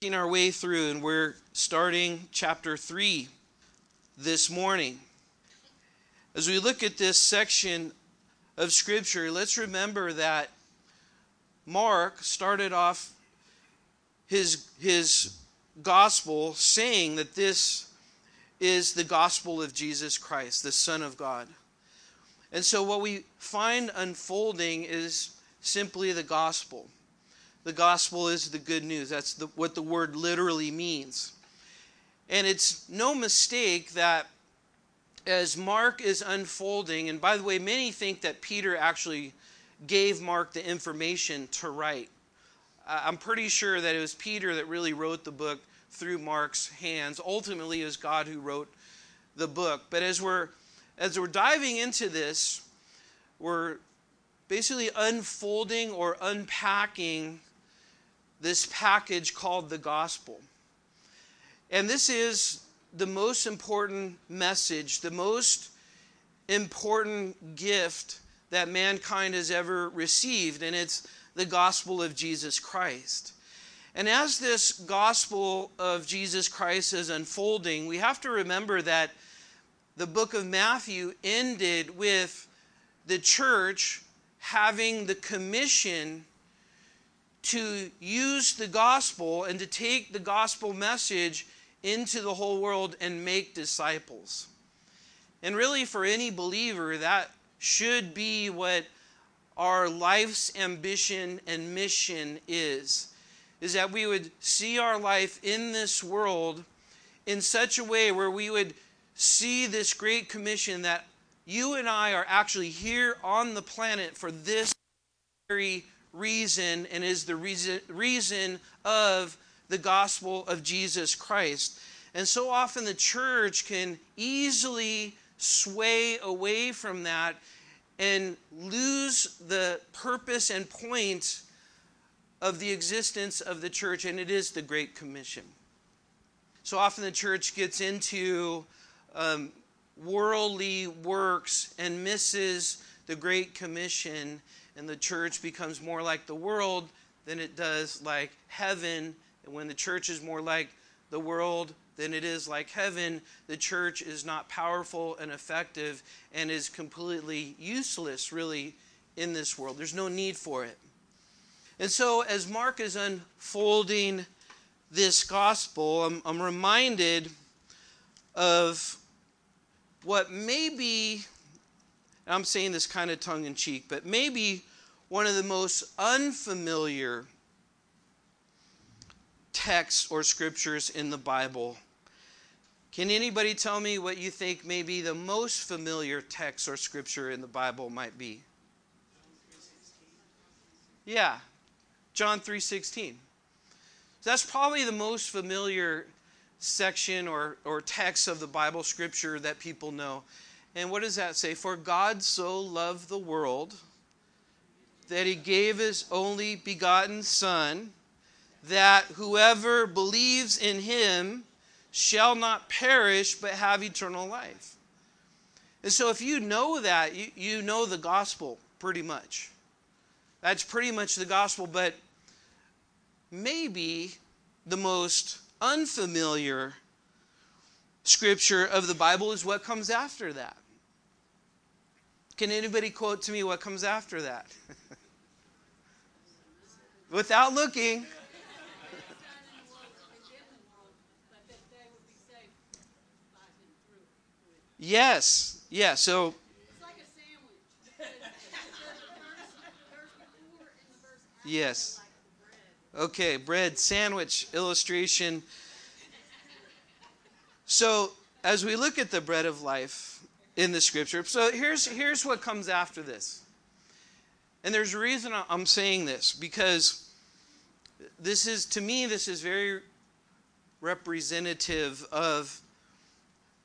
Working our way through, and we're starting chapter 3 this morning. As we look at this section of Scripture, let's remember that Mark started off his, his gospel saying that this is the gospel of Jesus Christ, the Son of God. And so, what we find unfolding is simply the gospel. The gospel is the good news. That's the, what the word literally means. And it's no mistake that as Mark is unfolding, and by the way, many think that Peter actually gave Mark the information to write. I'm pretty sure that it was Peter that really wrote the book through Mark's hands. Ultimately, it was God who wrote the book. But as we're as we're diving into this, we're basically unfolding or unpacking this package called the gospel. And this is the most important message, the most important gift that mankind has ever received, and it's the gospel of Jesus Christ. And as this gospel of Jesus Christ is unfolding, we have to remember that the book of Matthew ended with the church having the commission to use the gospel and to take the gospel message into the whole world and make disciples. And really, for any believer, that should be what our life's ambition and mission is is that we would see our life in this world in such a way where we would see this great commission that you and I are actually here on the planet for this very reason and is the reason, reason of the gospel of Jesus Christ. And so often the church can easily sway away from that and lose the purpose and point of the existence of the church, and it is the Great Commission. So often the church gets into um, worldly works and misses the Great Commission and the church becomes more like the world than it does like heaven. And when the church is more like the world than it is like heaven, the church is not powerful and effective and is completely useless, really, in this world. There's no need for it. And so, as Mark is unfolding this gospel, I'm, I'm reminded of what may be I'm saying this kind of tongue in cheek, but maybe one of the most unfamiliar texts or scriptures in the Bible. Can anybody tell me what you think maybe the most familiar text or scripture in the Bible might be? Yeah, John 3:16. So that's probably the most familiar section or, or text of the Bible scripture that people know. And what does that say? For God so loved the world that he gave his only begotten Son, that whoever believes in him shall not perish but have eternal life. And so, if you know that, you, you know the gospel pretty much. That's pretty much the gospel, but maybe the most unfamiliar scripture of the Bible is what comes after that. Can anybody quote to me what comes after that? Without looking. yes, yeah, so. Yes. Okay, bread sandwich illustration. So, as we look at the bread of life in the scripture, so here's here's what comes after this. And there's a reason I'm saying this because this is to me this is very representative of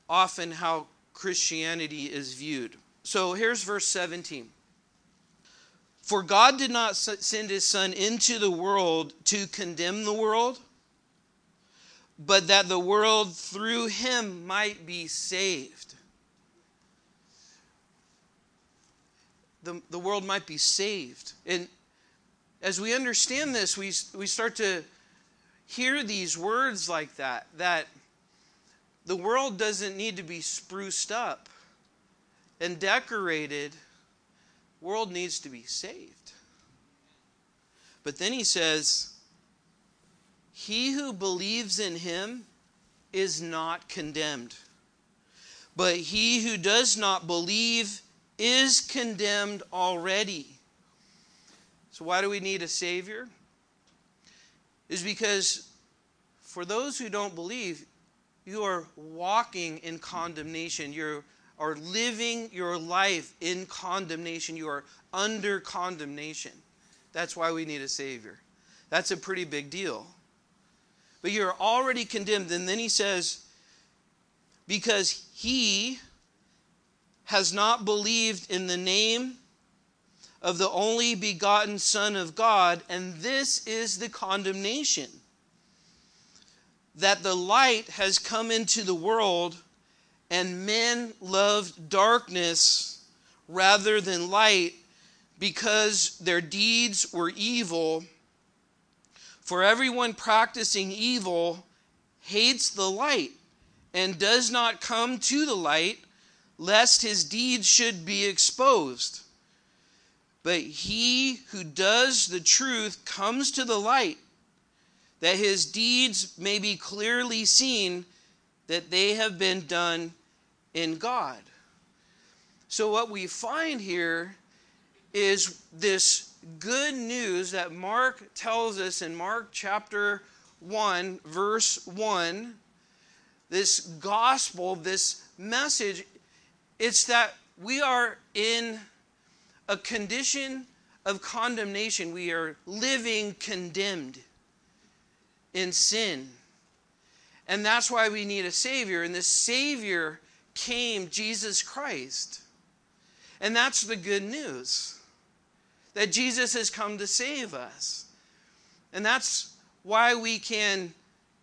often how Christianity is viewed. So here's verse 17. For God did not send his son into the world to condemn the world, but that the world through him might be saved. The, the world might be saved. And as we understand this, we, we start to hear these words like that, that the world doesn't need to be spruced up and decorated, world needs to be saved. But then he says, He who believes in him is not condemned. But he who does not believe is condemned already. So, why do we need a Savior? Is because for those who don't believe, you are walking in condemnation. You are living your life in condemnation. You are under condemnation. That's why we need a Savior. That's a pretty big deal. But you're already condemned. And then he says, because he has not believed in the name of the only begotten Son of God, and this is the condemnation that the light has come into the world, and men loved darkness rather than light because their deeds were evil. For everyone practicing evil hates the light and does not come to the light, lest his deeds should be exposed. But he who does the truth comes to the light that his deeds may be clearly seen that they have been done in God. So, what we find here is this good news that Mark tells us in Mark chapter 1, verse 1. This gospel, this message, it's that we are in a condition of condemnation. We are living condemned in sin. And that's why we need a Savior. And this Savior came, Jesus Christ. And that's the good news that Jesus has come to save us. And that's why we can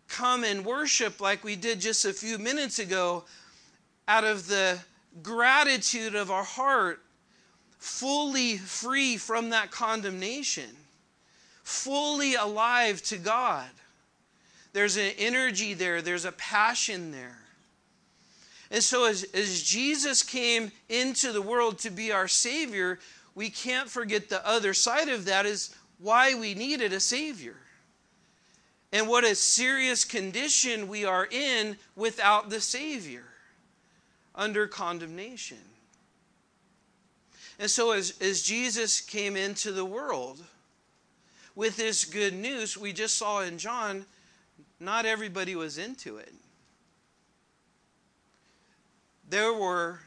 come and worship like we did just a few minutes ago out of the gratitude of our heart, fully free from that condemnation, fully alive to God. There's an energy there, there's a passion there. And so, as, as Jesus came into the world to be our Savior, we can't forget the other side of that is why we needed a Savior. And what a serious condition we are in without the Savior under condemnation. And so, as, as Jesus came into the world with this good news, we just saw in John not everybody was into it. There were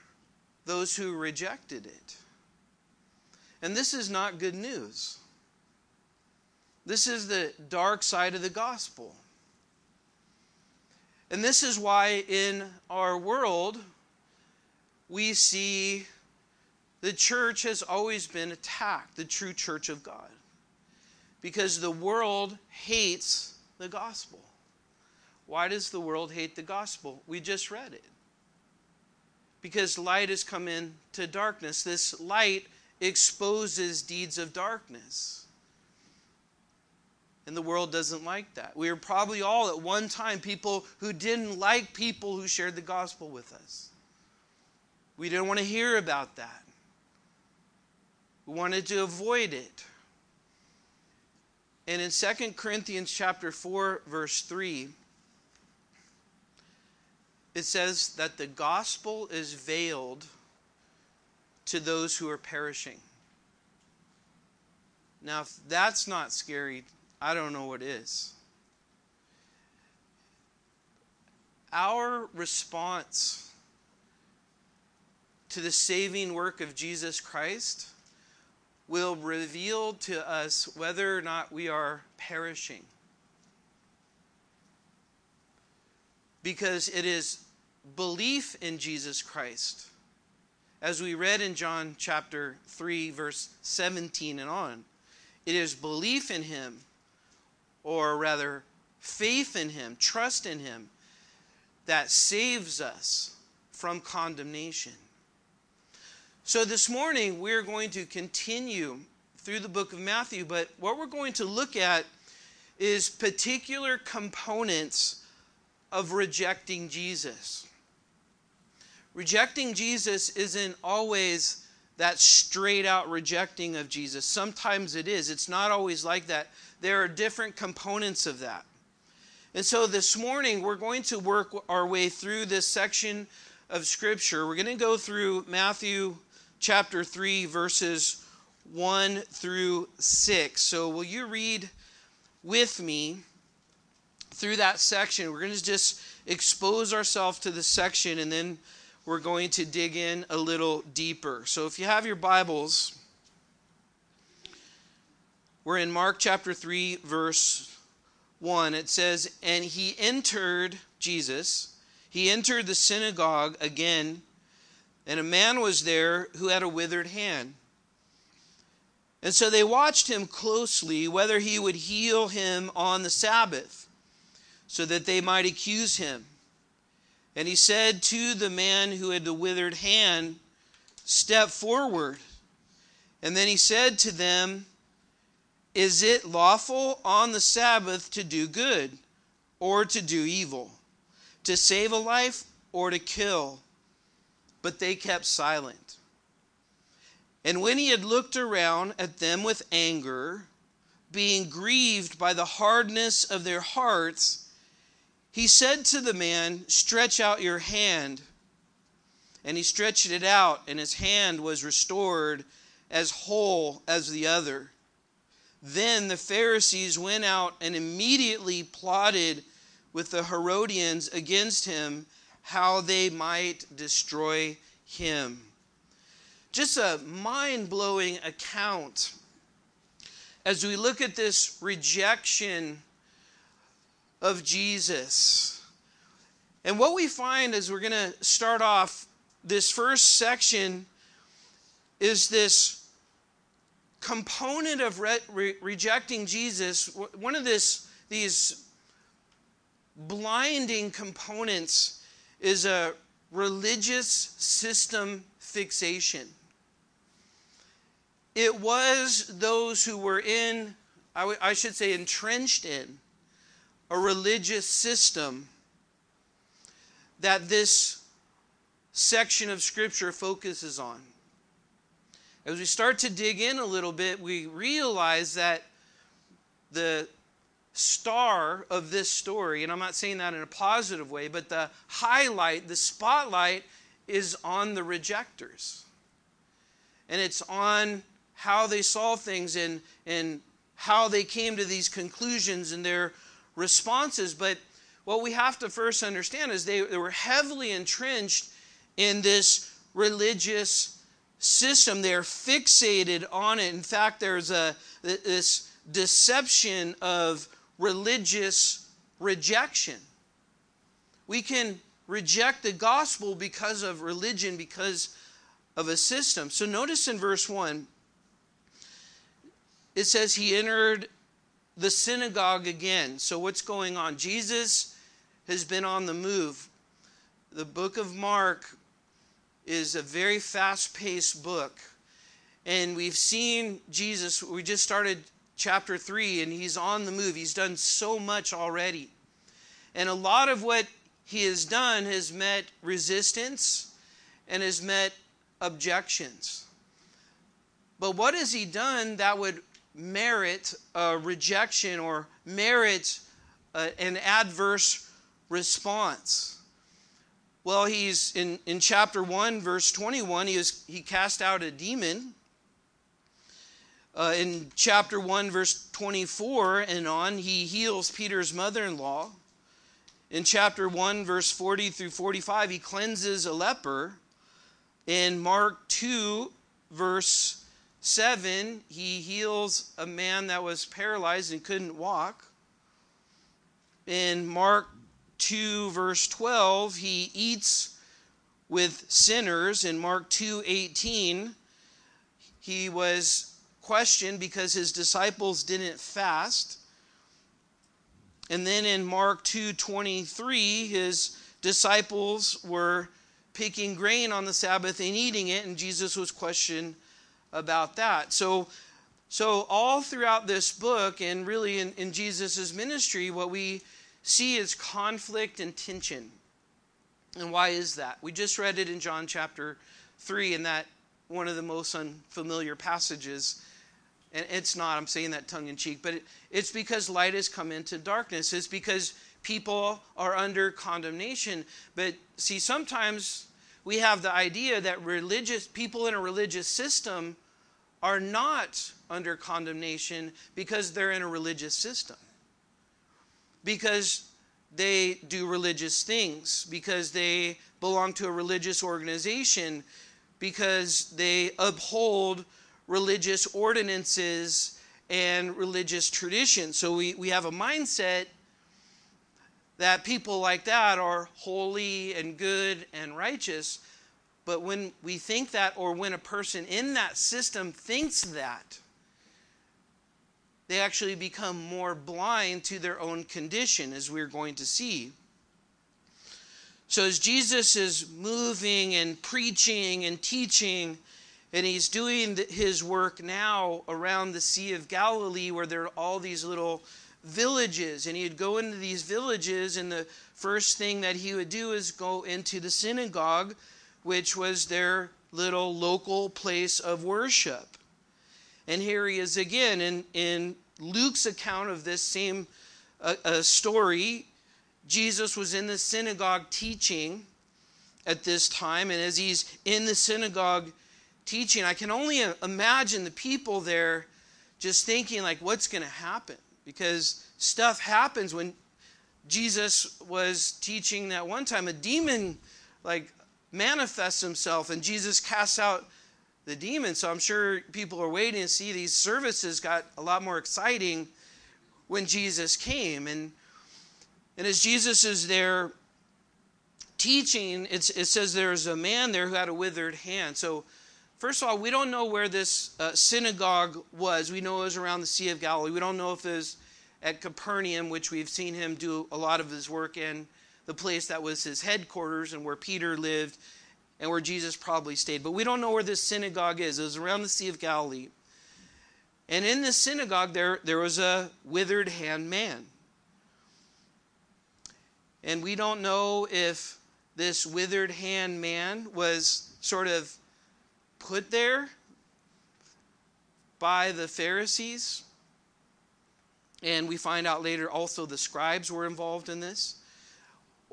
those who rejected it. And this is not good news. This is the dark side of the gospel. And this is why in our world we see the church has always been attacked, the true church of God, because the world hates the gospel. Why does the world hate the gospel? We just read it. Because light has come into darkness. This light exposes deeds of darkness. And the world doesn't like that. We are probably all at one time people who didn't like people who shared the gospel with us. We didn't want to hear about that. We wanted to avoid it. And in 2 Corinthians chapter 4 verse 3, it says that the gospel is veiled to those who are perishing. Now, if that's not scary, I don't know what is. Our response to the saving work of Jesus Christ will reveal to us whether or not we are perishing. Because it is belief in Jesus Christ, as we read in John chapter 3, verse 17 and on, it is belief in Him, or rather, faith in Him, trust in Him, that saves us from condemnation. So this morning, we're going to continue through the book of Matthew, but what we're going to look at is particular components of rejecting Jesus. Rejecting Jesus isn't always that straight out rejecting of Jesus. Sometimes it is. It's not always like that. There are different components of that. And so this morning, we're going to work our way through this section of Scripture. We're going to go through Matthew chapter 3, verses 1 through 6. So, will you read with me through that section? We're going to just expose ourselves to the section and then we're going to dig in a little deeper. So, if you have your Bibles, we're in Mark chapter 3, verse 1. It says, And he entered, Jesus, he entered the synagogue again, and a man was there who had a withered hand. And so they watched him closely whether he would heal him on the Sabbath, so that they might accuse him. And he said to the man who had the withered hand, Step forward. And then he said to them, Is it lawful on the Sabbath to do good or to do evil, to save a life or to kill? But they kept silent. And when he had looked around at them with anger, being grieved by the hardness of their hearts, he said to the man, Stretch out your hand. And he stretched it out, and his hand was restored as whole as the other. Then the Pharisees went out and immediately plotted with the Herodians against him how they might destroy him. Just a mind blowing account as we look at this rejection of Jesus. And what we find as we're going to start off this first section is this component of re- re- rejecting Jesus. One of this, these blinding components is a religious system fixation. It was those who were in, I, w- I should say, entrenched in a religious system that this section of Scripture focuses on. As we start to dig in a little bit, we realize that the star of this story, and I'm not saying that in a positive way, but the highlight, the spotlight is on the rejectors. And it's on how they saw things and, and how they came to these conclusions and their responses. But what we have to first understand is they, they were heavily entrenched in this religious system. They're fixated on it. In fact, there's a this deception of religious rejection. We can reject the gospel because of religion, because of a system. So notice in verse 1, it says, He entered the synagogue again. So, what's going on? Jesus has been on the move. The book of Mark is a very fast paced book. And we've seen Jesus, we just started chapter 3, and he's on the move. He's done so much already. And a lot of what he has done has met resistance and has met objections. But what has he done that would merit a rejection or merit a, an adverse response? Well, he's in, in chapter 1, verse 21, he, is, he cast out a demon. Uh, in chapter 1, verse 24 and on, he heals Peter's mother in law. In chapter 1, verse 40 through 45, he cleanses a leper. In Mark 2, verse 7, he heals a man that was paralyzed and couldn't walk. In Mark 2, verse 12, he eats with sinners. In Mark 2, 18, he was questioned because his disciples didn't fast. And then in Mark 2:23, his disciples were picking grain on the Sabbath and eating it, and Jesus was questioned about that. So, So, all throughout this book, and really in, in Jesus' ministry, what we see is conflict and tension. And why is that? We just read it in John chapter 3, and that one of the most unfamiliar passages. And it's not, I'm saying that tongue in cheek, but it, it's because light has come into darkness. It's because people are under condemnation. But see, sometimes we have the idea that religious people in a religious system are not under condemnation because they're in a religious system. Because they do religious things, because they belong to a religious organization, because they uphold religious ordinances and religious traditions. So we, we have a mindset that people like that are holy and good and righteous. But when we think that, or when a person in that system thinks that, they actually become more blind to their own condition, as we're going to see. So, as Jesus is moving and preaching and teaching, and he's doing his work now around the Sea of Galilee, where there are all these little villages. And he'd go into these villages, and the first thing that he would do is go into the synagogue, which was their little local place of worship. And here he is again in, in Luke's account of this same uh, uh, story. Jesus was in the synagogue teaching at this time, and as he's in the synagogue teaching, I can only imagine the people there just thinking, like, what's going to happen? Because stuff happens when Jesus was teaching that one time. A demon, like, manifests himself, and Jesus casts out the demon. So I'm sure people are waiting to see these services got a lot more exciting when Jesus came. And, and as Jesus is there teaching, it says there's a man there who had a withered hand. So, first of all, we don't know where this uh, synagogue was. We know it was around the Sea of Galilee. We don't know if it was at Capernaum, which we've seen him do a lot of his work in, the place that was his headquarters and where Peter lived and where Jesus probably stayed. But we don't know where this synagogue is. It was around the Sea of Galilee. And in this synagogue, there, there was a withered hand man. And we don't know if this withered hand man was sort of put there by the Pharisees. And we find out later also the scribes were involved in this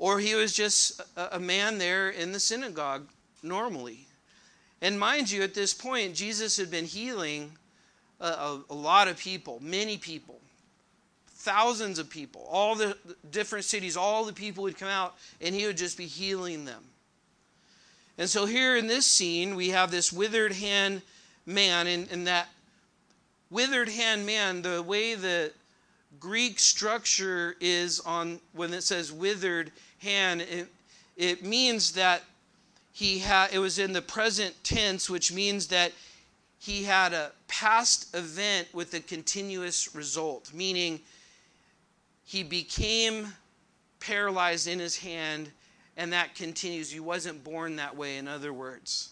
or he was just a, man there in the synagogue normally. And mind you, at this point, Jesus had been healing a, a, a lot of people, many people, thousands of people, all the different cities, all the people would come out, and he would just be healing them. And so here in this scene, we have this withered hand man, and, and that withered hand man, the way the Greek structure is on when it says withered hand, it, it means that he had it was in the present tense, which means that he had a past event with a continuous result, meaning he became paralyzed in his hand and that continues. He wasn't born that way, in other words.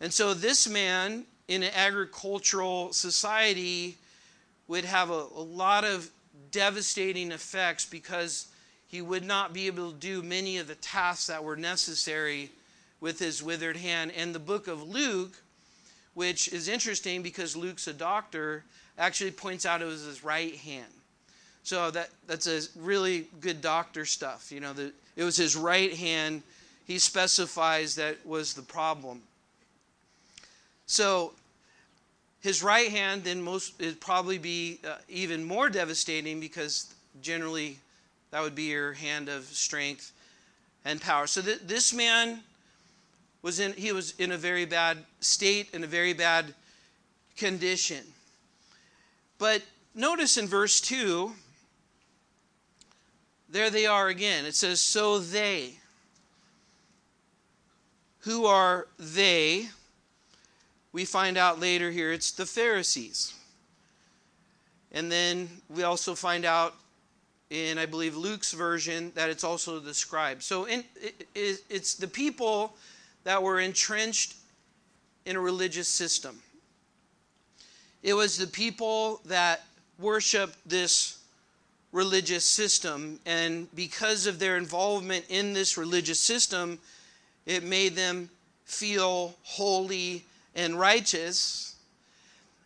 And so this man in an agricultural society would have a, a lot of devastating effects because he would not be able to do many of the tasks that were necessary with his withered hand. And the book of Luke, which is interesting because Luke's a doctor, actually points out it was his right hand. So that, that's a really good doctor stuff. You know, the, it was his right hand. He specifies that was the problem. So his right hand then most would probably be uh, even more devastating because generally that would be your hand of strength and power. So th- this man was in he was in a very bad state, in a very bad condition. But notice in verse 2, there they are again. It says, So they. Who are they? We find out later here it's the Pharisees. And then we also find out in I believe Luke's version that it's also the scribes. So in, it, it's the people that were entrenched in a religious system. it was the people that worshiped this religious system. And because of their involvement in this religious system, it made them feel holy and righteous.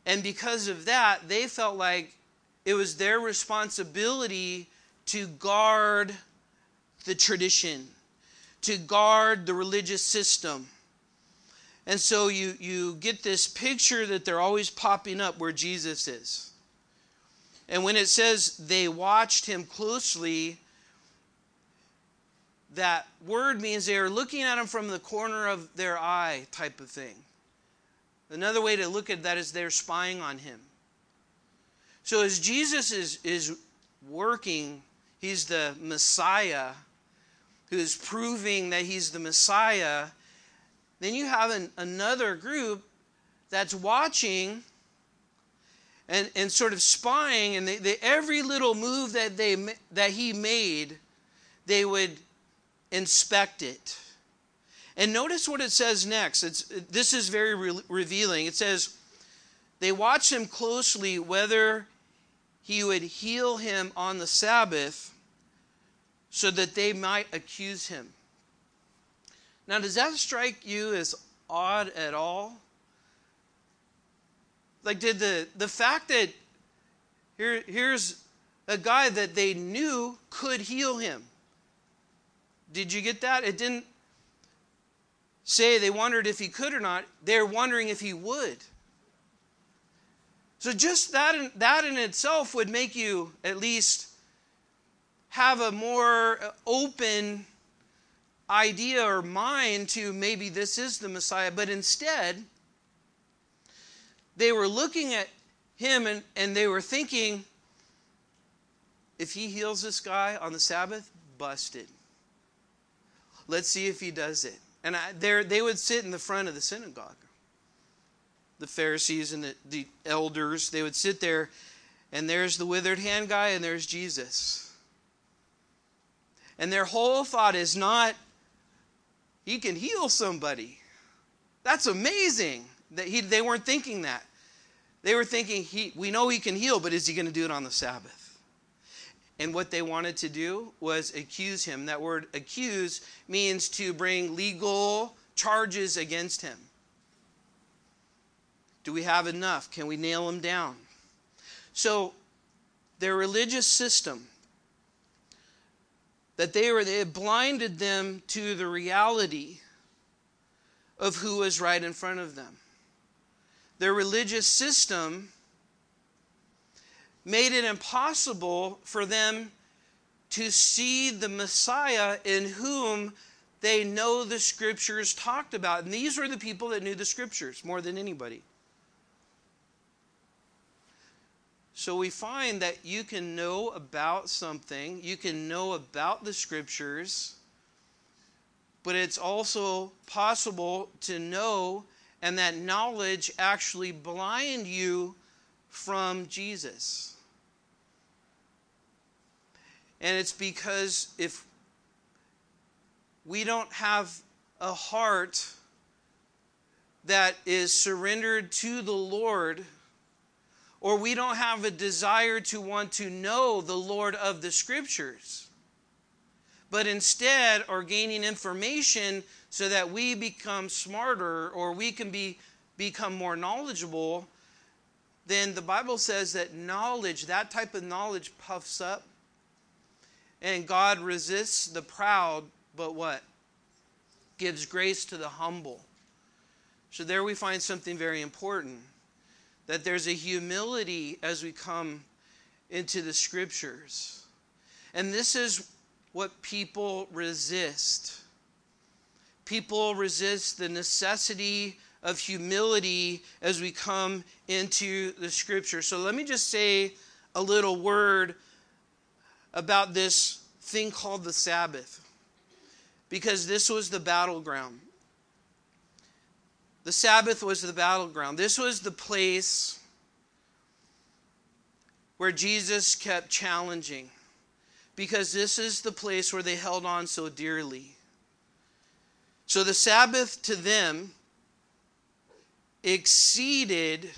And because of that, they felt like it was their responsibility to guard the tradition, to guard the religious system. And so you, you get this picture that they're always popping up where Jesus is. And when it says they watched him closely, that word means they are looking at him from the corner of their eye, type of thing. Another way to look at that is they're spying on him. So as Jesus is, is working, he's the Messiah who is proving that he's the Messiah. Then you have an, another group that's watching and, and sort of spying, and they, they, every little move that, they, that he made, they would inspect it. And notice what it says next. It's, this is very re- revealing. It says, They watched him closely whether he would heal him on the Sabbath so that they might accuse him. Now, does that strike you as odd at all? Like, did the, the fact that here, here's a guy that they knew could heal him. Did you get that? It didn't say they wondered if he could or not. They're wondering if he would. So just that in, that in itself would make you at least have a more uh, open idea or mind to maybe this is the Messiah. But instead, they were looking at him and, and they were thinking, if he heals this guy on the Sabbath, busted. Let's see if he does it. And I, they would sit in the front of the synagogue. The Pharisees and the, the elders, they would sit there, and there's the withered hand guy, and there's Jesus. And their whole thought is not, he can heal somebody. That's amazing. That he, they weren't thinking that. They were thinking, he, we know he can heal, but is he going to do it on the Sabbath? And what they wanted to do was accuse him. That word accuse means to bring legal charges against him. Do we have enough? Can we nail them down? So, their religious system that they were they blinded them to the reality of who was right in front of them their religious system made it impossible for them to see the Messiah in whom they know the scriptures talked about. And these were the people that knew the scriptures more than anybody. So we find that you can know about something, you can know about the scriptures, but it's also possible to know and that knowledge actually blind you from Jesus. And it's because if we don't have a heart that is surrendered to the Lord, or we don't have a desire to want to know the Lord of the Scriptures, but instead are gaining information so that we become smarter or we can be, become more knowledgeable, then the Bible says that knowledge, that type of knowledge, puffs up. And God resists the proud, but what? Gives grace to the humble. So there we find something very important that there's a humility as we come into the scriptures. And this is what people resist people resist the necessity of humility as we come into the scripture. So let me just say a little word about this thing called the Sabbath, because this was the battleground. The Sabbath was the battleground. This was the place where Jesus kept challenging, because this is the place where they held on so dearly. So the Sabbath to them exceeded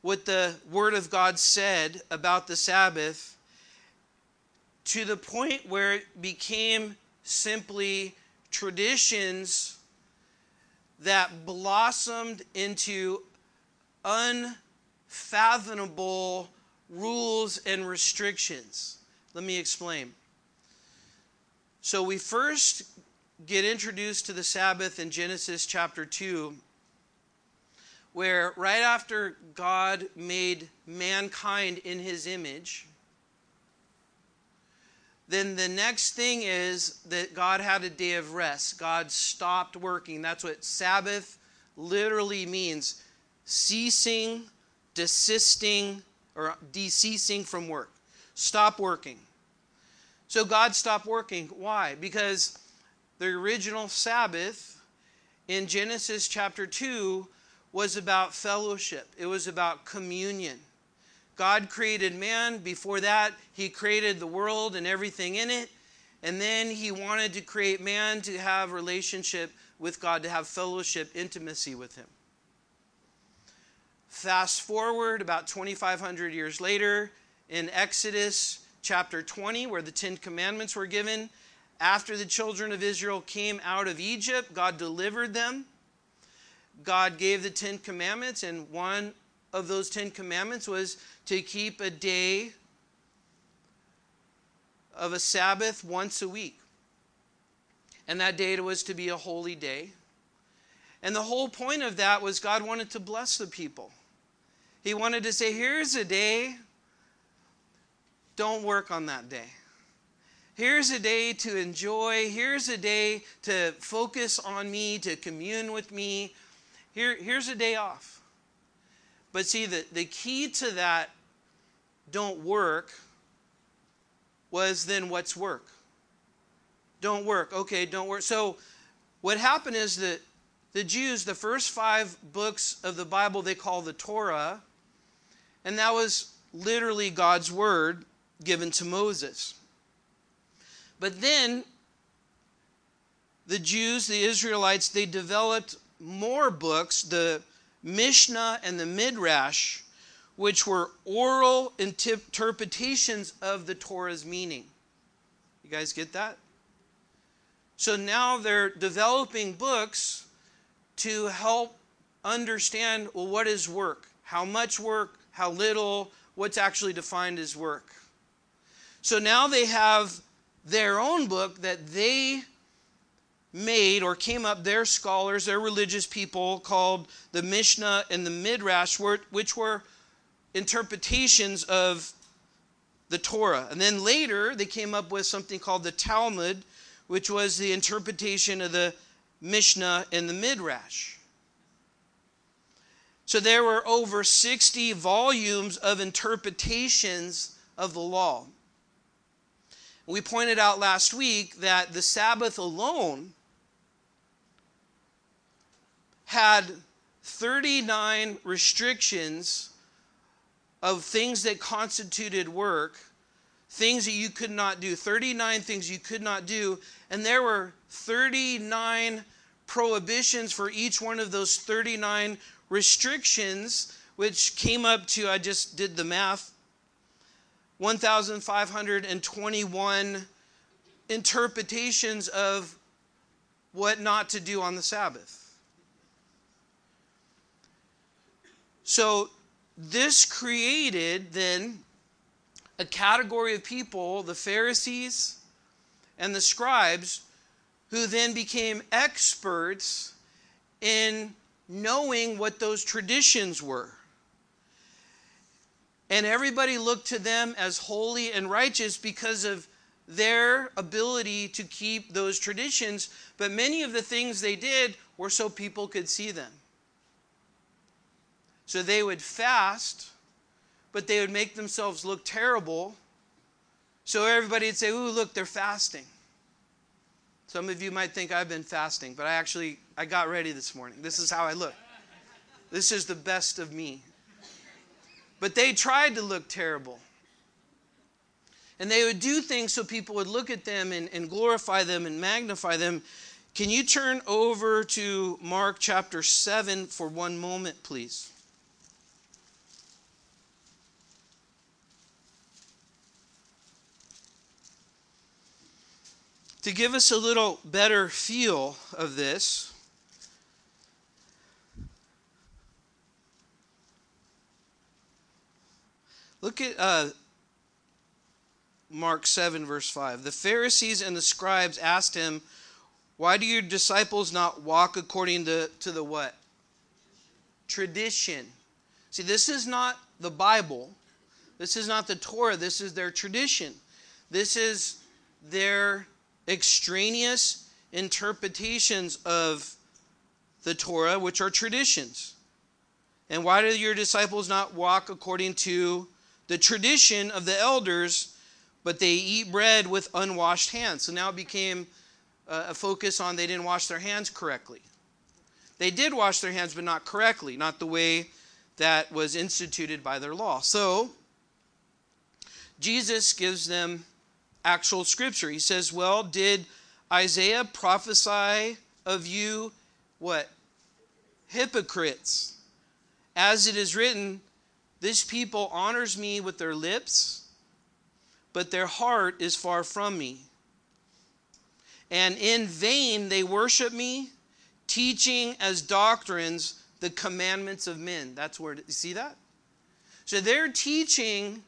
what the Word of God said about the Sabbath to the point where it became simply traditions that blossomed into unfathomable rules and restrictions. Let me explain. So, we first get introduced to the Sabbath in Genesis chapter 2, where right after God made mankind in his image, then the next thing is that God had a day of rest. God stopped working. That's what Sabbath literally means ceasing, desisting, or deceasing from work. Stop working. So God stopped working. Why? Because the original Sabbath in Genesis chapter 2 was about fellowship, it was about communion. God created man. Before that, he created the world and everything in it. And then he wanted to create man to have relationship with God, to have fellowship, intimacy with him. Fast forward about 2,500 years later in Exodus chapter 20, where the Ten Commandments were given. After the children of Israel came out of Egypt, God delivered them. God gave the Ten Commandments, and one of those Ten Commandments was to keep a day of a Sabbath once a week. And that day was to be a holy day. And the whole point of that was God wanted to bless the people. He wanted to say, here's a day, don't work on that day. Here's a day to enjoy. Here's a day to focus on me, to commune with me. Here, here's a day off. But see, the, the key to that don't work was then what's work? Don't work. Okay, don't work. So what happened is that the Jews, the first five books of the Bible, they call the Torah, and that was literally God's word given to Moses. But then the Jews, the Israelites, they developed more books, the Mishnah and the Midrash, which were oral interpretations of the Torah's meaning. You guys get that? So now they're developing books to help understand well, what is work? How much work? how little, what's actually defined as work. So now they have their own book that they made or came up, their scholars, their religious people, called the Mishnah and the Midrash, which were interpretations of the Torah. And then later they came up with something called the Talmud, which was the interpretation of the Mishnah and the Midrash. So there were over 60 volumes of interpretations of the law. We pointed out last week that the Sabbath alone had 39 restrictions of things that constituted work, things that you could not do, 39 things you could not do, and there were 39 prohibitions for each one of those 39 restrictions, which came up to, I just did the math, 1,521 interpretations of what not to do on the Sabbath. So, this created then a category of people, the Pharisees and the scribes, who then became experts in knowing what those traditions were. And everybody looked to them as holy and righteous because of their ability to keep those traditions. But many of the things they did were so people could see them. So they would fast, but they would make themselves look terrible. So everybody would say, Ooh, look, they're fasting. Some of you might think I've been fasting, but I actually I got ready this morning. This is how I look. This is the best of me. But they tried to look terrible. And they would do things so people would look at them and, and glorify them and magnify them. Can you turn over to Mark chapter 7 for one moment, please? To give us a little better feel of this, look at uh, Mark 7, verse 5. The Pharisees and the scribes asked him, Why do your disciples not walk according to, to the what? Tradition. See, this is not the Bible. This is not the Torah. This is their tradition. This is their extraneous interpretations of the Torah, which are traditions. And why do your disciples not walk according to the tradition of the elders, but they eat bread with unwashed hands? So now it became uh, a focus on they didn't wash their hands correctly. They did wash their hands, but not correctly, not the way that was instituted by their law. So Jesus gives them actual scripture. He says, Well, did Isaiah prophesy of you what? Hypocrites. As it is written, this people honors me with their lips, but their heart is far from me. And in vain they worship me, teaching as doctrines the commandments of men. That's where, you see that? So they're teaching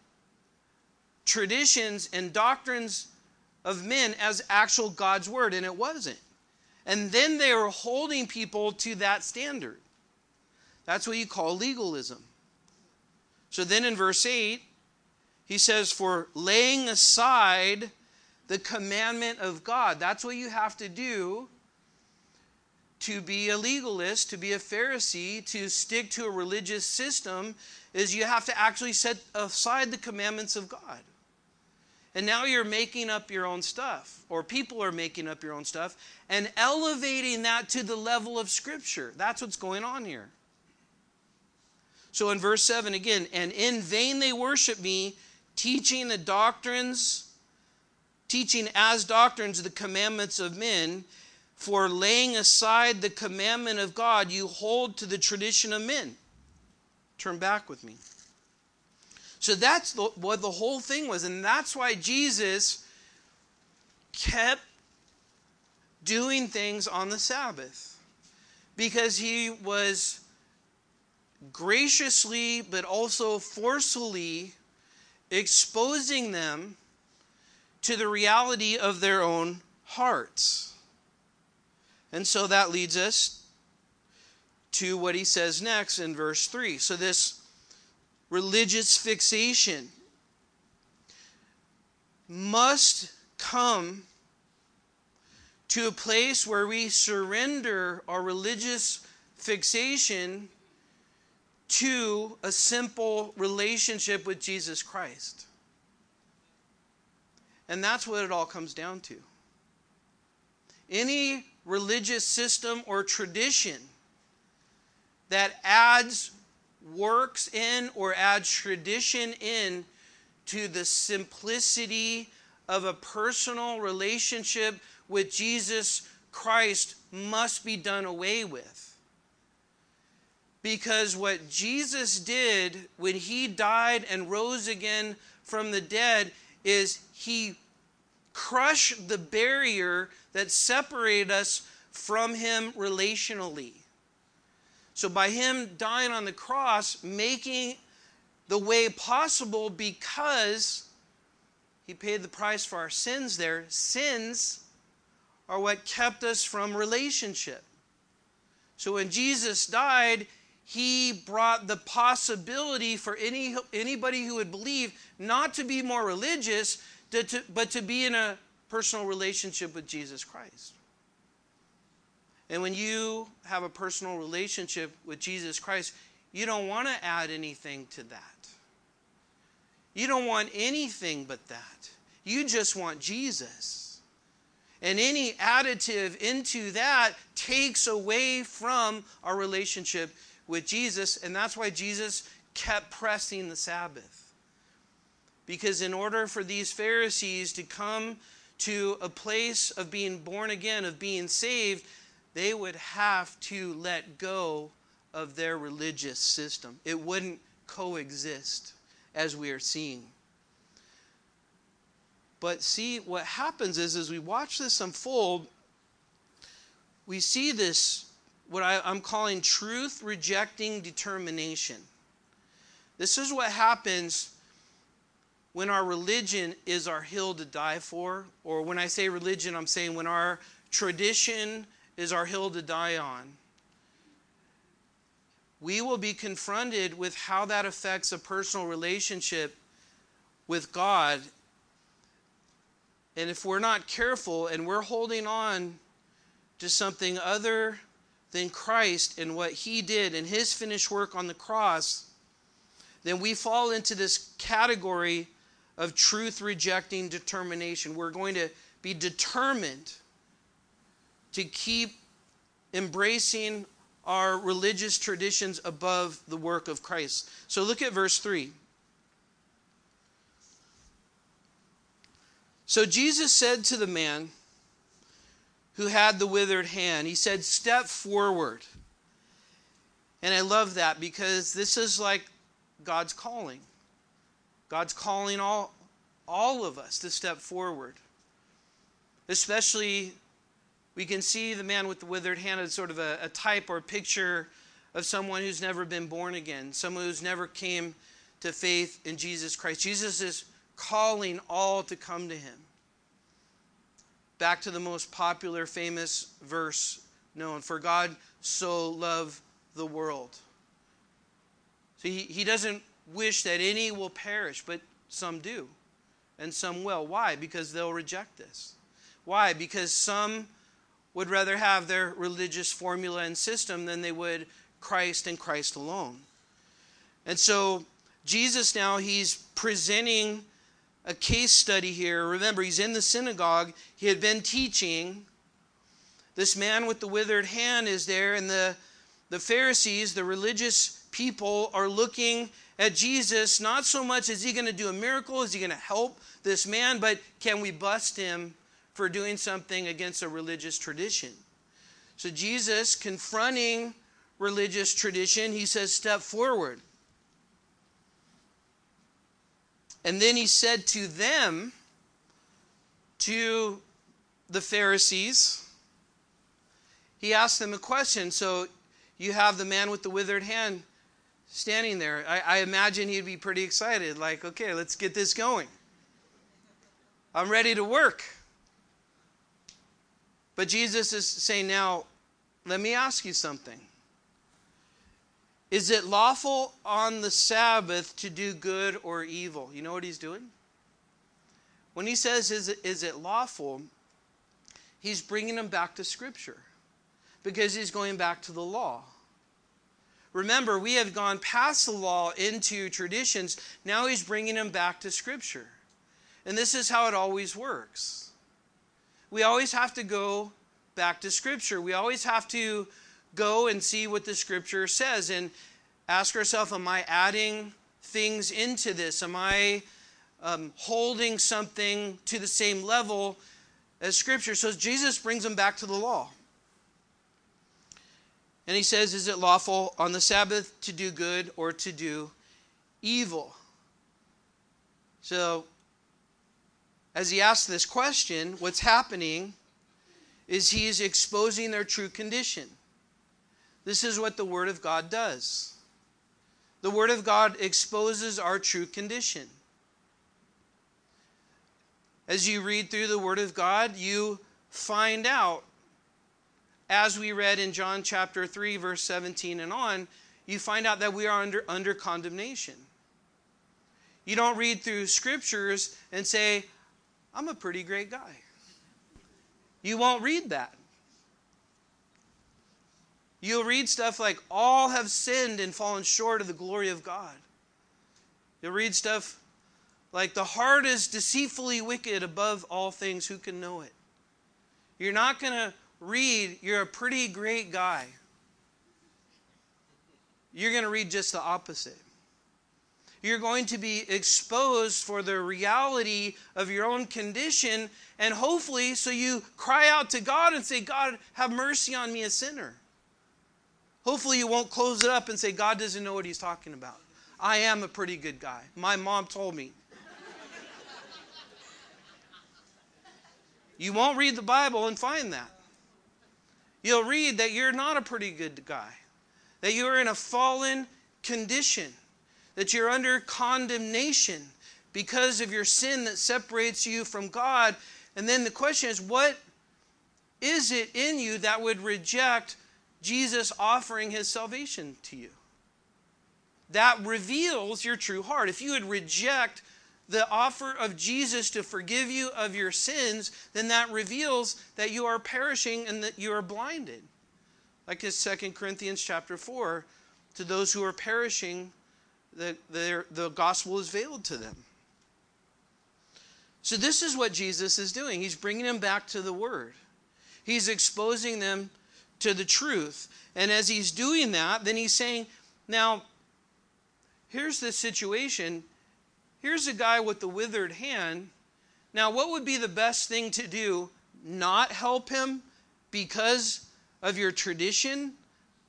traditions and doctrines of men as actual God's word, and it wasn't. And then they were holding people to that standard. That's what you call legalism. So then in verse 8, he says, For laying aside the commandment of God. That's what you have to do to be a legalist, to be a Pharisee, to stick to a religious system, is you have to actually set aside the commandments of God. And now you're making up your own stuff, or people are making up your own stuff, and elevating that to the level of Scripture. That's what's going on here. So in verse 7 again, and in vain they worship me, teaching the doctrines, teaching as doctrines the commandments of men. For laying aside the commandment of God, you hold to the tradition of men. Turn back with me. So that's the, what the whole thing was. And that's why Jesus kept doing things on the Sabbath. Because he was graciously, but also forcefully exposing them to the reality of their own hearts. And so that leads us to what he says next in verse 3. So, this religious fixation must come to a place where we surrender our religious fixation to a simple relationship with Jesus Christ. And that's what it all comes down to. Any religious system or tradition that adds works in or adds tradition in to the simplicity of a personal relationship with Jesus Christ must be done away with. Because what Jesus did when he died and rose again from the dead is he crushed the barrier that separated us from him relationally. So, by him dying on the cross, making the way possible because he paid the price for our sins there, sins are what kept us from relationship. So, when Jesus died, he brought the possibility for any, anybody who would believe not to be more religious, to, to, but to be in a personal relationship with Jesus Christ. And when you have a personal relationship with Jesus Christ, you don't want to add anything to that. You don't want anything but that. You just want Jesus. And any additive into that takes away from our relationship with Jesus. And that's why Jesus kept pressing the Sabbath. Because in order for these Pharisees to come to a place of being born again, of being saved, they would have to let go of their religious system. It wouldn't coexist as we are seeing. But see, what happens is as we watch this unfold, we see this, what I, am calling truth rejecting determination. This is what happens when our religion is our hill to die for, or when I say religion, I'm saying when our tradition is our hill to die on. We will be confronted with how that affects a personal relationship with God. And if we're not careful and we're holding on to something other than Christ and what He did and His finished work on the cross, then we fall into this category of truth rejecting determination. We're going to be determined to keep embracing our religious traditions above the work of Christ. So look at verse 3. So Jesus said to the man who had the withered hand, He said, Step forward. And I love that because this is like God's calling. God's calling all, all of us to step forward. Especially, we can see the man with the withered hand as sort of a, a type or picture of someone who's never been born again, someone who's never came to faith in Jesus Christ. Jesus is calling all to come to him. Back to the most popular, famous verse known For God so loved the world. So he, he doesn't wish that any will perish, but some do, and some will. Why? Because they'll reject this. Why? Because some would rather have their religious formula and system than they would Christ and Christ alone. And so Jesus now he's presenting a case study here. Remember, he's in the synagogue. He had been teaching. This man with the withered hand is there, and the, the Pharisees, the religious people, are looking at Jesus, not so much is he going to do a miracle, is he going to help this man, but can we bust him for doing something against a religious tradition? So Jesus, confronting religious tradition, he says, Step forward. And then he said to them, to the Pharisees, he asked them a question. So you have the man with the withered hand standing there. I, I, imagine he'd be pretty excited, like, okay, let's get this going. I'm ready to work. But Jesus is saying, now, let me ask you something. Is it lawful on the Sabbath to do good or evil? You know what he's doing? When he says, is it, is it lawful, he's bringing them back to Scripture because he's going back to the law. Remember, we have gone past the law into traditions. Now he's bringing them back to Scripture. And this is how it always works. We always have to go back to Scripture. We always have to go and see what the Scripture says and ask ourselves Am I adding things into this? Am I um, holding something to the same level as Scripture? So Jesus brings them back to the law. And he says, Is it lawful on the Sabbath to do good or to do evil? So, as he asks this question, what's happening is he is exposing their true condition. This is what the Word of God does. The Word of God exposes our true condition. As you read through the Word of God, you find out as we read in John chapter 3, verse 17 and on, you find out that we are under, under condemnation. You don't read through scriptures and say, I'm a pretty great guy. You won't read that. You'll read stuff like, all have sinned and fallen short of the glory of God. You'll read stuff like, the heart is deceitfully wicked above all things. Who can know it? You're not going to read, you're a pretty great guy, you're going to read just the opposite. You're going to be exposed for the reality of your own condition, and hopefully, so you cry out to God and say, God, have mercy on me, a sinner. Hopefully, you won't close it up and say, God doesn't know what he's talking about. I am a pretty good guy. My mom told me. You won't read the Bible and find that. You'll read that you're not a pretty good guy, that you're in a fallen condition, that you're under condemnation because of your sin that separates you from God. And then the question is, what is it in you that would reject Jesus offering his salvation to you? That reveals your true heart. If you would reject the offer of Jesus to forgive you of your sins, then that reveals that you are perishing and that you are blinded. Like in 2 Corinthians chapter 4, to those who are perishing, the, the, the gospel is veiled to them. So, this is what Jesus is doing. He's bringing them back to the Word, He's exposing them to the truth. And as He's doing that, then He's saying, Now, here's the situation. Here's a guy with the withered hand. Now, what would be the best thing to do? Not help him because of your tradition?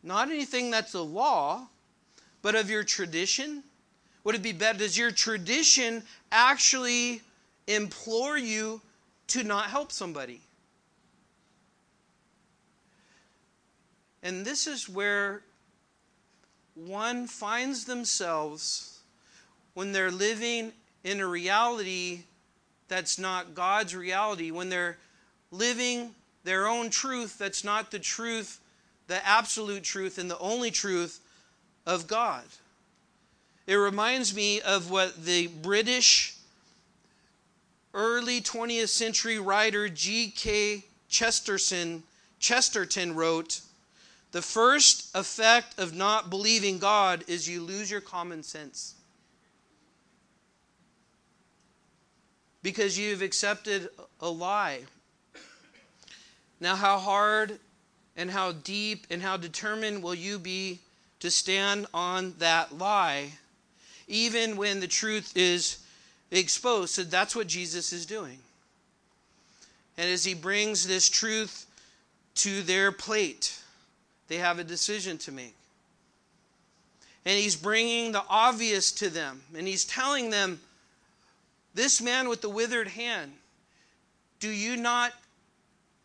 Not anything that's a law, but of your tradition? Would it be better? Does your tradition actually implore you to not help somebody? And this is where one finds themselves when they're living in a reality that's not God's reality, when they're living their own truth that's not the truth, the absolute truth, and the only truth of God. It reminds me of what the British early 20th century writer G.K. Chesterton, Chesterton wrote The first effect of not believing God is you lose your common sense. because you've accepted a lie. Now, how hard and how deep and how determined will you be to stand on that lie, even when the truth is exposed? So that's what Jesus is doing. And as he brings this truth to their plate, they have a decision to make. And he's bringing the obvious to them, and he's telling them, this man with the withered hand, do you not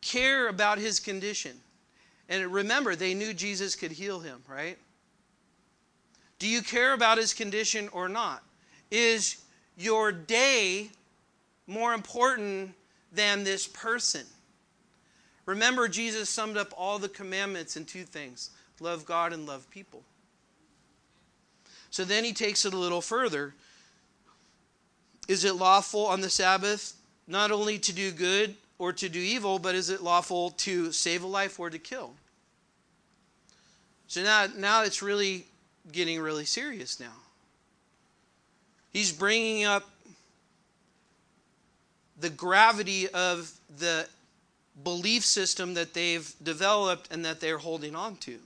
care about his condition? And remember, they knew Jesus could heal him, right? Do you care about his condition or not? Is your day more important than this person? Remember, Jesus summed up all the commandments in two things love God and love people. So then he takes it a little further is it lawful on the Sabbath not only to do good or to do evil, but is it lawful to save a life or to kill? So now, now it's really getting really serious now. He's bringing up the gravity of the belief system that they've developed and that they're holding on to.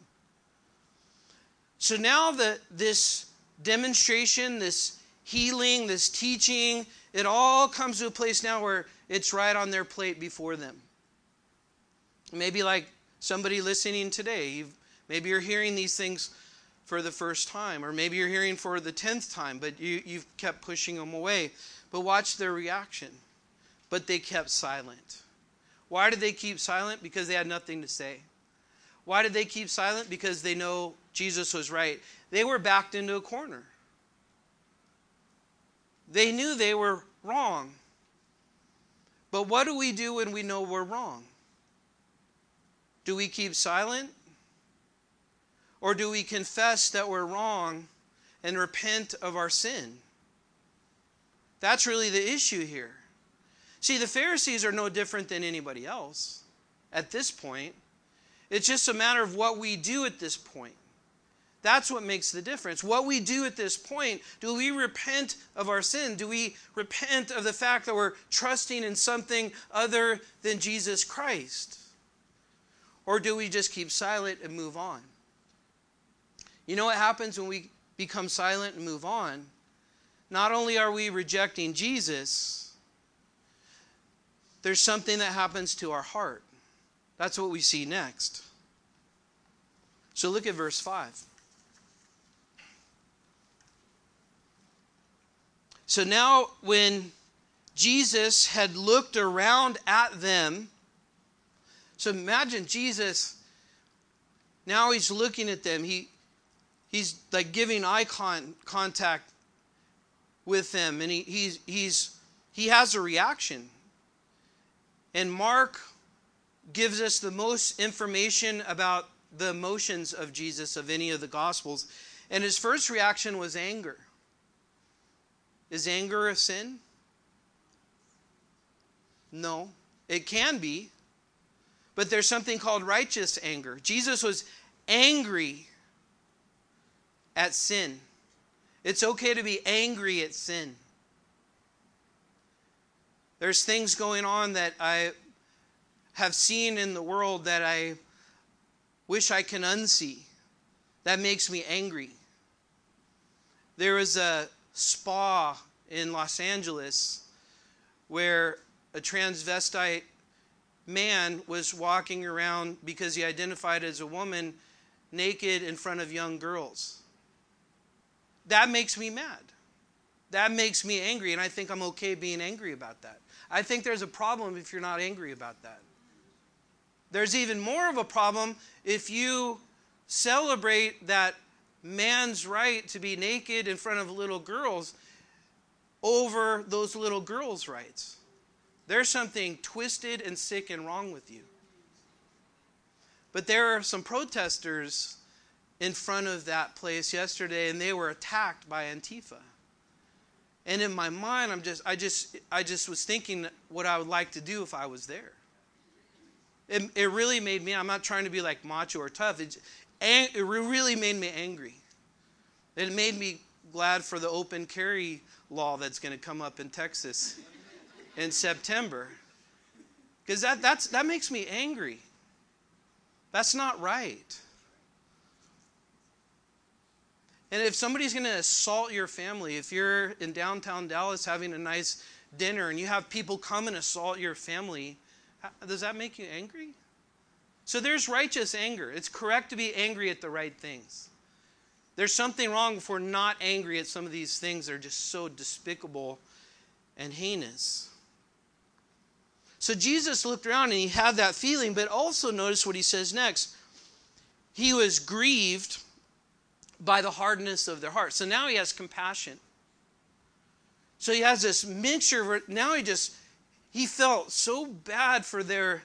So now that this demonstration, this healing, this teaching, it all comes to a place now where it's right on their plate before them. Maybe like somebody listening today, maybe you're hearing these things for the first time, or maybe you're hearing for the tenth time, but you, you've kept pushing them away. But watch their reaction. But they kept silent. Why did they keep silent? Because they had nothing to say. Why did they keep silent? Because they know Jesus was right. They were backed into a corner. They knew they were wrong. But what do we do when we know we're wrong? Do we keep silent? Or do we confess that we're wrong and repent of our sin? That's really the issue here. See, the Pharisees are no different than anybody else at this point. It's just a matter of what we do at this point. That's what makes the difference. What we do at this point, do we repent of our sin? Do we repent of the fact that we're trusting in something other than Jesus Christ? Or do we just keep silent and move on? You know what happens when we become silent and move on? Not only are we rejecting Jesus, there's something that happens to our heart. That's what we see next. So look at verse 5. So now, when Jesus had looked around at them. So imagine Jesus, now he's looking at them. He, he's like giving eye con- contact with them, and he, he's, he's, he has a reaction. And Mark gives us the most information about the emotions of Jesus of any of the Gospels. And his first reaction was anger. Is anger a sin? No, it can be. But there's something called righteous anger. Jesus was angry at sin. It's okay to be angry at sin. There's things going on that I have seen in the world that I wish I can unsee. That makes me angry. There was a spa in Los Angeles where a transvestite man was walking around because he identified as a woman naked in front of young girls. That makes me mad. That makes me angry, and I think I'm okay being angry about that. I think there's a problem if you're not angry about that. There's even more of a problem if you celebrate that man's right to be naked in front of little girls over those little girls' rights. There's something twisted and sick and wrong with you. But there are some protesters in front of that place yesterday and they were attacked by Antifa. And in my mind I'm just I just I just was thinking what I would like to do if I was there. It, it really made me I'm not trying to be like macho or tough. It, it really made me angry. It made me glad for the open carry law that's going to come up in Texas in September. Because that, that's, that makes me angry. That's not right. And if somebody's going to assault your family, if you're in downtown Dallas having a nice dinner and you have people come and assault your family, does that make you angry? So there's righteous anger. It's correct to be angry at the right things. There's something wrong if we're not angry at some of these things that are just so despicable and heinous. So Jesus looked around and he had that feeling, but also notice what he says next. He was grieved by the hardness of their heart. So now he has compassion. So he has this mixture now he just he felt so bad for their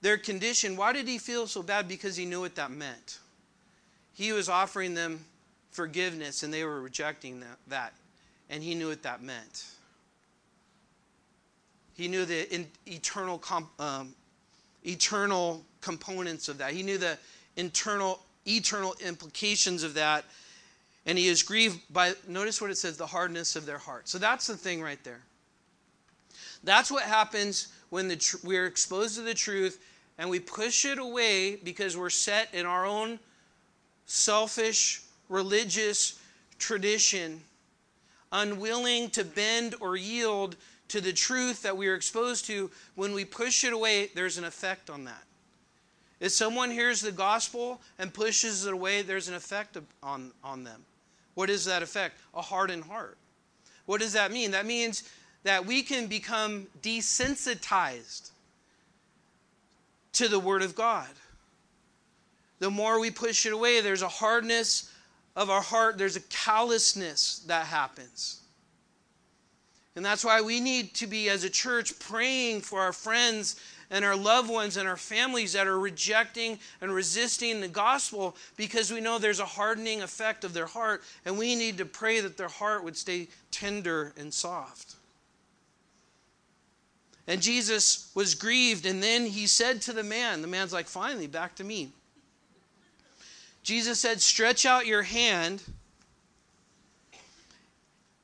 their condition. Why did he feel so bad? Because he knew what that meant. He was offering them forgiveness and they were rejecting that, that. And he knew what that meant. He knew the in, eternal, um, eternal components of that. He knew the internal, eternal implications of that. And he is grieved by, notice what it says, the hardness of their heart. So that's the thing right there. That's what happens when the tr- we're exposed to the truth and we push it away because we're set in our own selfish, religious tradition, unwilling to bend or yield to the truth that we are exposed to, when we push it away, there's an effect on that. If someone hears the gospel and pushes it away, there's an effect on, on them. What is that effect? A hardened heart. What does that mean? That means that we can become desensitized to the Word of God the more we push it away, there's a hardness of our heart, there's a callousness that happens. And that's why we need to be, as a church, praying for our friends and our loved ones and our families that are rejecting and resisting the gospel because we know there's a hardening effect of their heart, and we need to pray that their heart would stay tender and soft. And Jesus was grieved, and then he said to the man, the man's like, finally, back to me. Jesus said, Stretch out your hand.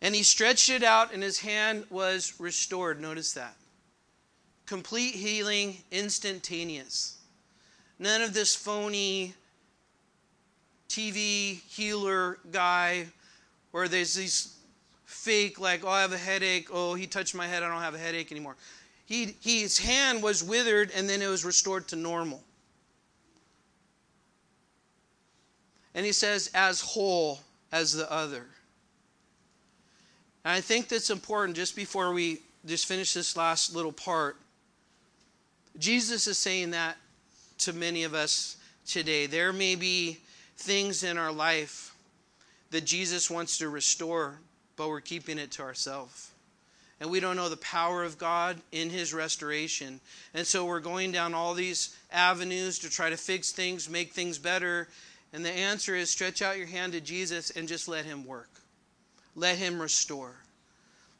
And he stretched it out, and his hand was restored. Notice that. Complete healing, instantaneous. None of this phony TV healer guy where there's these fake, like, oh, I have a headache. Oh, he touched my head. I don't have a headache anymore. He, his hand was withered, and then it was restored to normal. And he says, as whole as the other. And I think that's important just before we just finish this last little part. Jesus is saying that to many of us today. There may be things in our life that Jesus wants to restore, but we're keeping it to ourselves. And we don't know the power of God in His restoration. And so we're going down all these avenues to try to fix things, make things better. And the answer is stretch out your hand to Jesus and just let Him work. Let Him restore.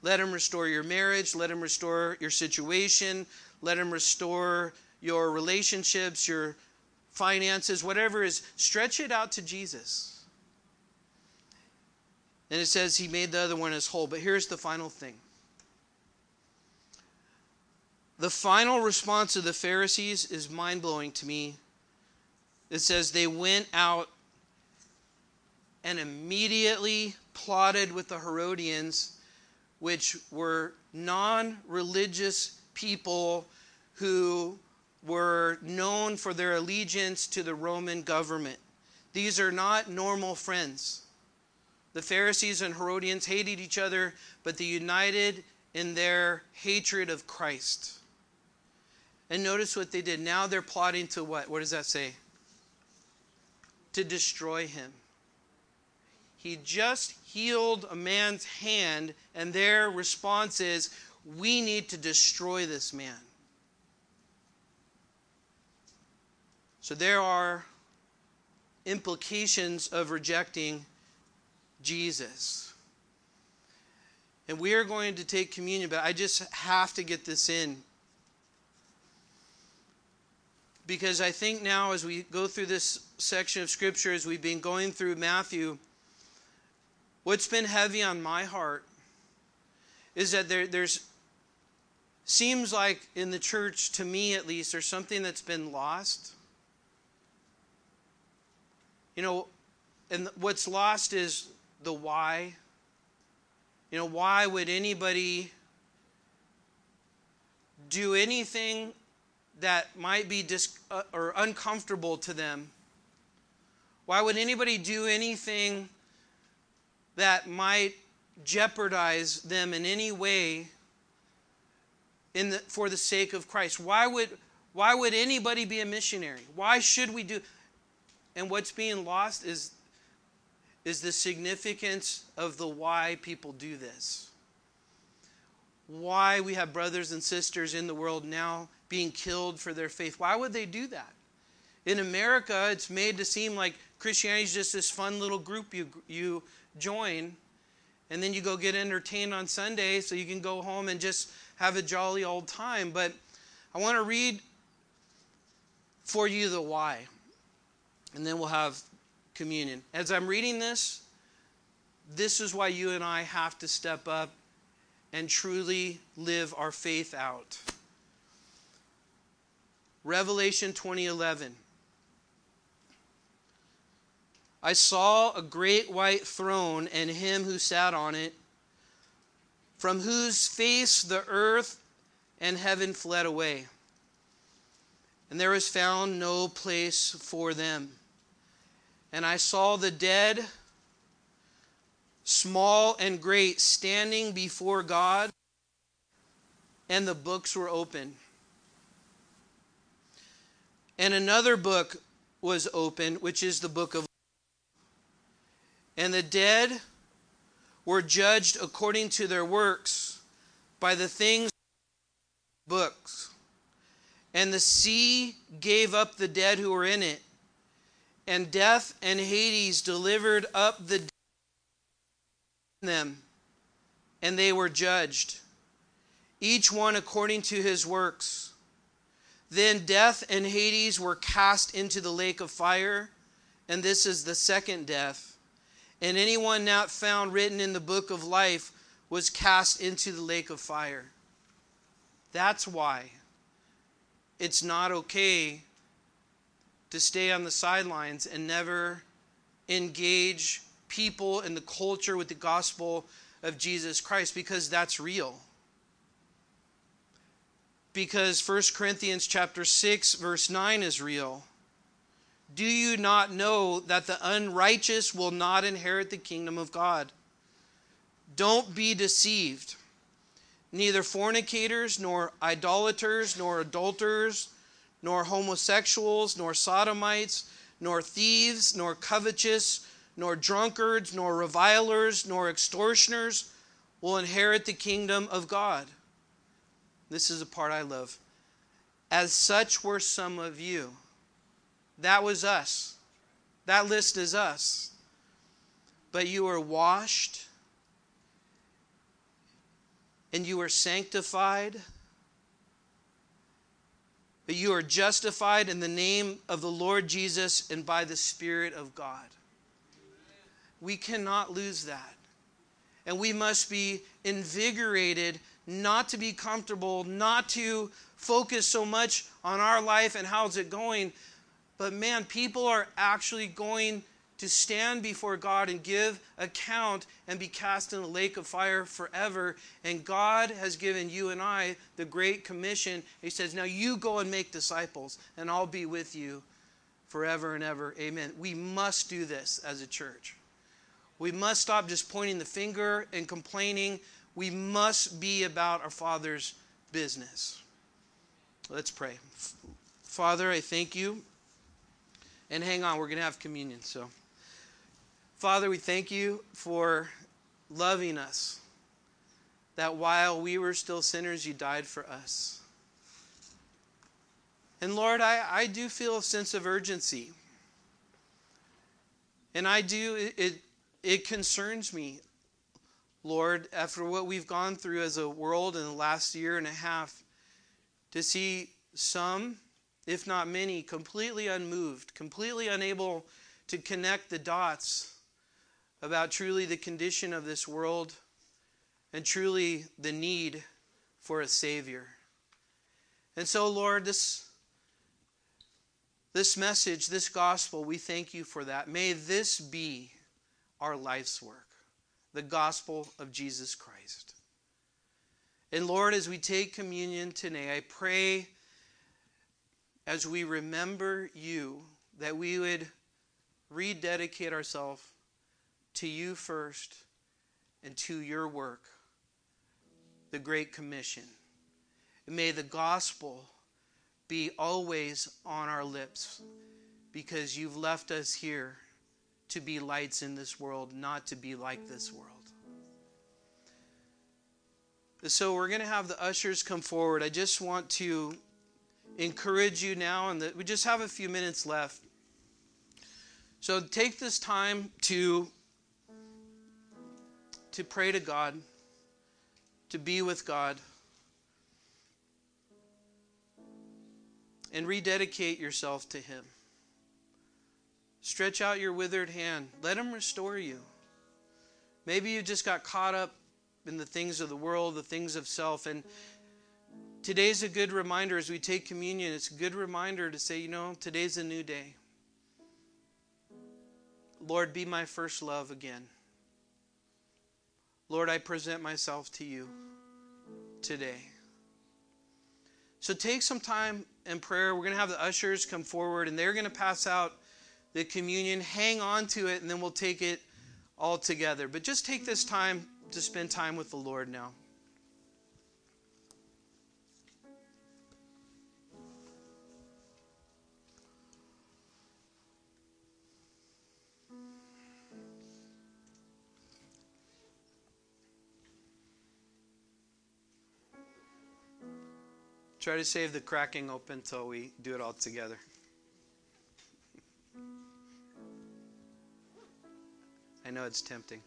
Let Him restore your marriage. Let Him restore your situation. Let Him restore your relationships, your finances, whatever is. Stretch it out to Jesus. And it says He made the other one as whole. But here's the final thing. The final response of the Pharisees is mind blowing to me. It says they went out and immediately plotted with the Herodians which were non religious people who were known for their allegiance to the Roman government. These are not normal friends. The Pharisees and Herodians hated each other, but they united in their hatred of Christ. And notice what they did. Now they're plotting to what? What does that say? To destroy him. He just healed a man's hand, and their response is, We need to destroy this man. So there are implications of rejecting Jesus. And we are going to take communion, but I just have to get this in. Because I think now, as we go through this section of Scripture, as we've been going through Matthew, What's been heavy on my heart is that there, there's seems like in the church, to me at least, there's something that's been lost. You know, and what's lost is the why. You know, why would anybody do anything that might be dis- uh, or uncomfortable to them? Why would anybody do anything that might jeopardize them in any way in the, for the sake of Christ. Why would, why would anybody be a missionary? Why should we do? And what's being lost is, is the significance of the why people do this. Why we have brothers and sisters in the world now being killed for their faith. Why would they do that? In America, it's made to seem like Christianity is just this fun little group you, you join, and then you go get entertained on Sunday so you can go home and just have a jolly old time. But I want to read for you the why, and then we'll have communion. As I'm reading this, this is why you and I have to step up and truly live our faith out. Revelation 2011. I saw a great white throne and him who sat on it, from whose face the earth and heaven fled away. And there was found no place for them. And I saw the dead, small and great, standing before God, and the books were open. And another book was open, which is the book of and the dead were judged according to their works by the things books. And the sea gave up the dead who were in it, and death and Hades delivered up the them, and they were judged, each one according to his works. Then death and Hades were cast into the lake of fire, and this is the second death and anyone not found written in the book of life was cast into the lake of fire. That's why it's not okay to stay on the sidelines and never engage people in the culture with the gospel of Jesus Christ because that's real. Because 1 Corinthians chapter 6 verse 9 is real. Do you not know that the unrighteous will not inherit the kingdom of God? Don't be deceived. Neither fornicators, nor idolaters, nor adulterers, nor homosexuals, nor sodomites, nor thieves, nor covetous, nor drunkards, nor revilers, nor extortioners will inherit the kingdom of God. This is a part I love. As such were some of you. That was us. That list is us. But you were washed and you are sanctified. But you are justified in the name of the Lord Jesus and by the Spirit of God. We cannot lose that. And we must be invigorated not to be comfortable, not to focus so much on our life and how's it going. But man, people are actually going to stand before God and give account and be cast in the lake of fire forever. And God has given you and I the Great Commission. He says, Now you go and make disciples, and I'll be with you forever and ever. Amen. We must do this as a church. We must stop just pointing the finger and complaining. We must be about our Father's business. Let's pray. Father, I thank you. And hang on, we're going to have communion. So. Father, we thank you for loving us, that while we were still sinners, you died for us. And Lord, I, I do feel a sense of urgency. And I do, it, it, it concerns me, Lord, after what we've gone through as a world in the last year and a half, to see some, if not many, completely unmoved, completely unable to connect the dots about truly the condition of this world and truly the need for a Savior. And so, Lord, this, this message, this gospel, we thank you for that. May this be our life's work the gospel of Jesus Christ. And Lord, as we take communion today, I pray as we remember you that we would rededicate ourselves to you first and to your work, the Great Commission. And may the gospel be always on our lips because you've left us here to be lights in this world, not to be like this world. So we're going to have the ushers come forward. I just want to encourage you now, and that we just have a few minutes left. So take this time to to pray to God, to be with God, and rededicate yourself to Him. Stretch out your withered hand. Let Him restore you. Maybe you just got caught up in the things of the world, the things of self. And today's a good reminder as we take communion, it's a good reminder to say, you know, today's a new day. Lord, be my first love again. Lord, I present myself to you today. So take some time in prayer. We're going to have the ushers come forward and they're going to pass out the communion. Hang on to it and then we'll take it all together. But just take this time to spend time with the Lord now. Try to save the cracking open until we do it all together. I know it's tempting.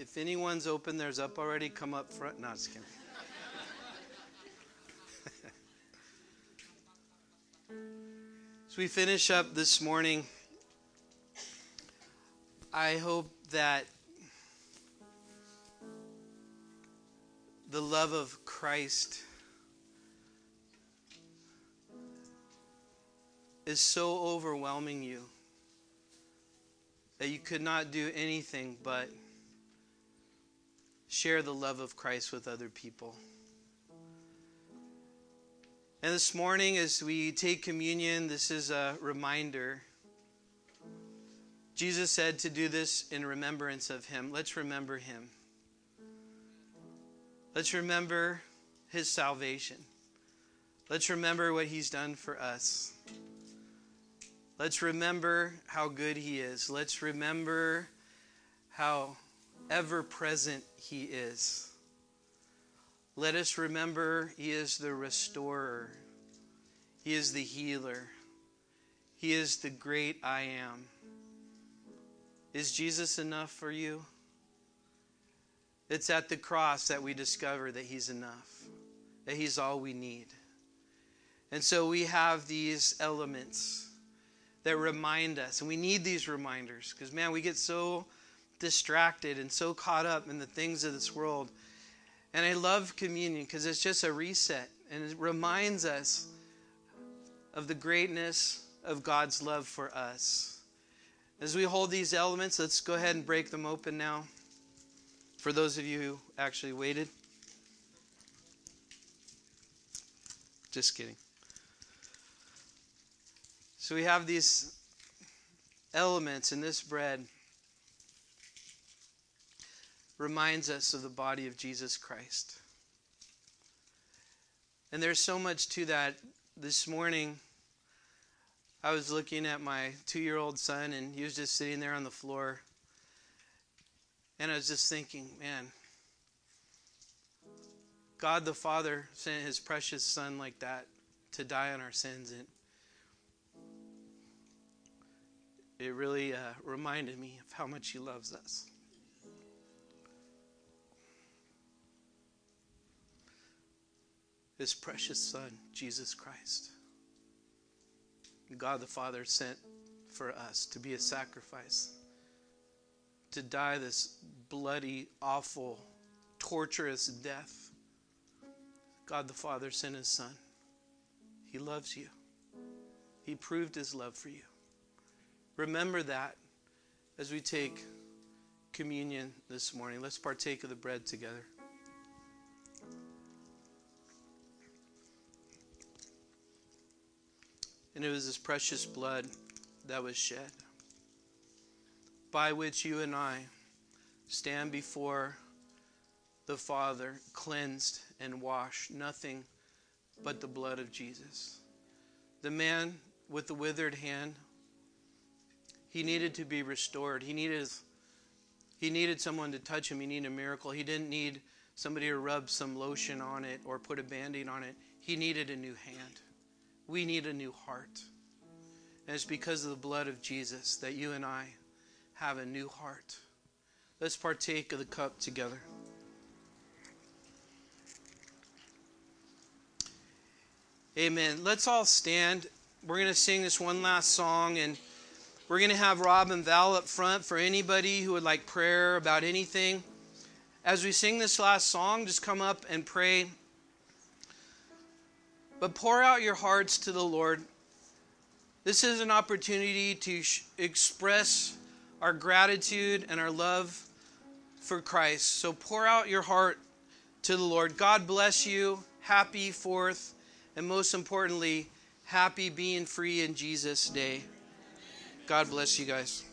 If anyone's open, there's up already. Come up front. No, just kidding. As we finish up this morning, I hope that the love of Christ is so overwhelming you that you could not do anything but share the love of Christ with other people. And this morning, as we take communion, this is a reminder. Jesus said to do this in remembrance of him. Let's remember him. Let's remember his salvation. Let's remember what he's done for us. Let's remember how good he is. Let's remember how ever present he is. Let us remember He is the restorer, He is the healer, He is the great I am. Is Jesus enough for you? It's at the cross that we discover that He's enough, that He's all we need. And so we have these elements that remind us, and we need these reminders because, man, we get so distracted and so caught up in the things of this world and I love communion because it's just a reset and it reminds us of the greatness of God's love for us. As we hold these elements, let's go ahead and break them open now. For those of you who actually waited. Just kidding. So we have these elements in this bread reminds us of the body of Jesus Christ. And there's so much to that. This morning, I was looking at my two year old son, and he was just sitting there on the floor. And I was just thinking, man, God the Father sent his precious son like that to die on our sins. And it really uh, reminded me of how much he loves us. His precious Son, Jesus Christ. God the Father sent for us to be a sacrifice, to die this bloody, awful, torturous death. God the Father sent his Son. He loves you, He proved His love for you. Remember that as we take communion this morning. Let's partake of the bread together. And it was his precious blood that was shed, by which you and I stand before the Father, cleansed and washed, nothing but the blood of Jesus. The man with the withered hand, he needed to be restored. He needed, he needed someone to touch him. He needed a miracle. He didn't need somebody to rub some lotion on it or put a band aid on it. He needed a new hand. We need a new heart. And it's because of the blood of Jesus that you and I have a new heart. Let's partake of the cup together. Amen. Let's all stand. We're going to sing this one last song, and we're going to have Rob and Val up front for anybody who would like prayer about anything. As we sing this last song, just come up and pray but pour out your hearts to the Lord. This is an opportunity to sh- express our gratitude and our love for Christ. So pour out your heart to the Lord. God bless you. Happy fourth, and most importantly, happy being free in Jesus' day. God bless you guys.